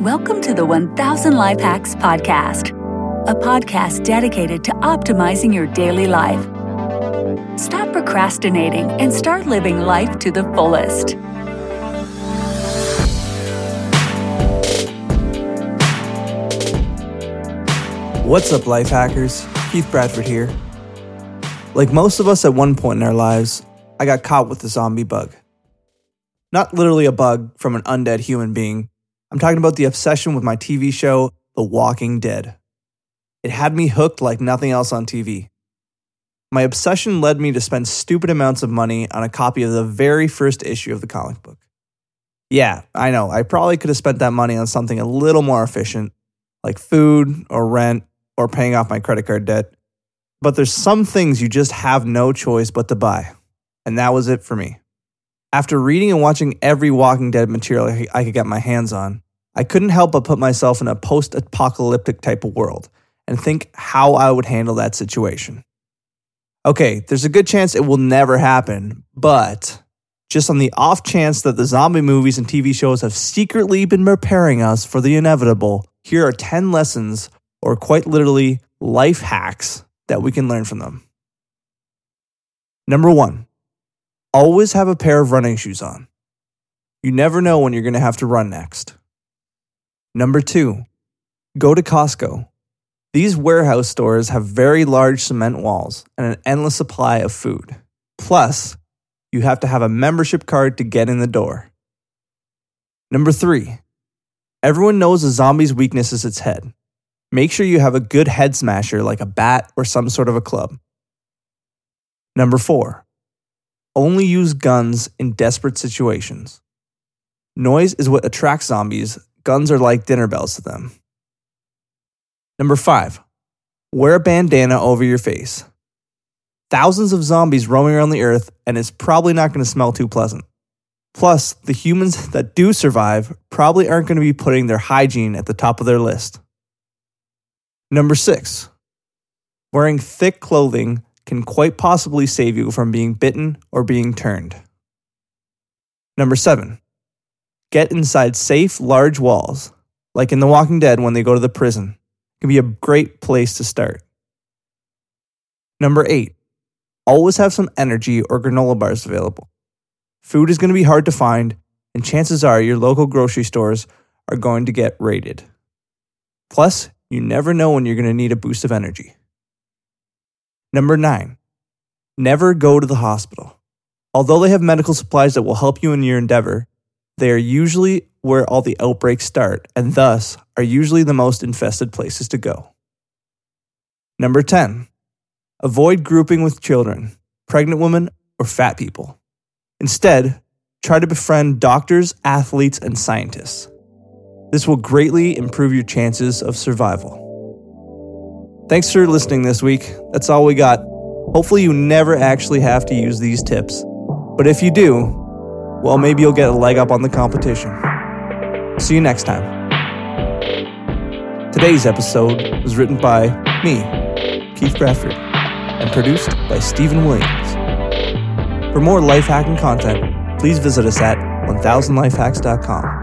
Welcome to the 1000 Life Hacks Podcast, a podcast dedicated to optimizing your daily life. Stop procrastinating and start living life to the fullest. What's up, life hackers? Keith Bradford here. Like most of us at one point in our lives, I got caught with the zombie bug. Not literally a bug from an undead human being. I'm talking about the obsession with my TV show, The Walking Dead. It had me hooked like nothing else on TV. My obsession led me to spend stupid amounts of money on a copy of the very first issue of the comic book. Yeah, I know, I probably could have spent that money on something a little more efficient, like food or rent or paying off my credit card debt. But there's some things you just have no choice but to buy. And that was it for me. After reading and watching every Walking Dead material I could get my hands on, I couldn't help but put myself in a post apocalyptic type of world and think how I would handle that situation. Okay, there's a good chance it will never happen, but just on the off chance that the zombie movies and TV shows have secretly been preparing us for the inevitable, here are 10 lessons, or quite literally life hacks, that we can learn from them. Number one, always have a pair of running shoes on. You never know when you're going to have to run next. Number two, go to Costco. These warehouse stores have very large cement walls and an endless supply of food. Plus, you have to have a membership card to get in the door. Number three, everyone knows a zombie's weakness is its head. Make sure you have a good head smasher like a bat or some sort of a club. Number four, only use guns in desperate situations. Noise is what attracts zombies, guns are like dinner bells to them. Number five, wear a bandana over your face. Thousands of zombies roaming around the earth, and it's probably not going to smell too pleasant. Plus, the humans that do survive probably aren't going to be putting their hygiene at the top of their list. Number six, wearing thick clothing can quite possibly save you from being bitten or being turned. Number seven, get inside safe, large walls, like in The Walking Dead when they go to the prison. It can be a great place to start. Number eight, always have some energy or granola bars available. Food is going to be hard to find, and chances are your local grocery stores are going to get raided. Plus, you never know when you're going to need a boost of energy. Number nine, never go to the hospital. Although they have medical supplies that will help you in your endeavor, they are usually where all the outbreaks start and thus are usually the most infested places to go. Number 10, avoid grouping with children, pregnant women, or fat people. Instead, try to befriend doctors, athletes, and scientists. This will greatly improve your chances of survival. Thanks for listening this week. That's all we got. Hopefully, you never actually have to use these tips. But if you do, well, maybe you'll get a leg up on the competition. See you next time. Today's episode was written by me, Keith Bradford, and produced by Stephen Williams. For more life hacking content, please visit us at 1000lifehacks.com.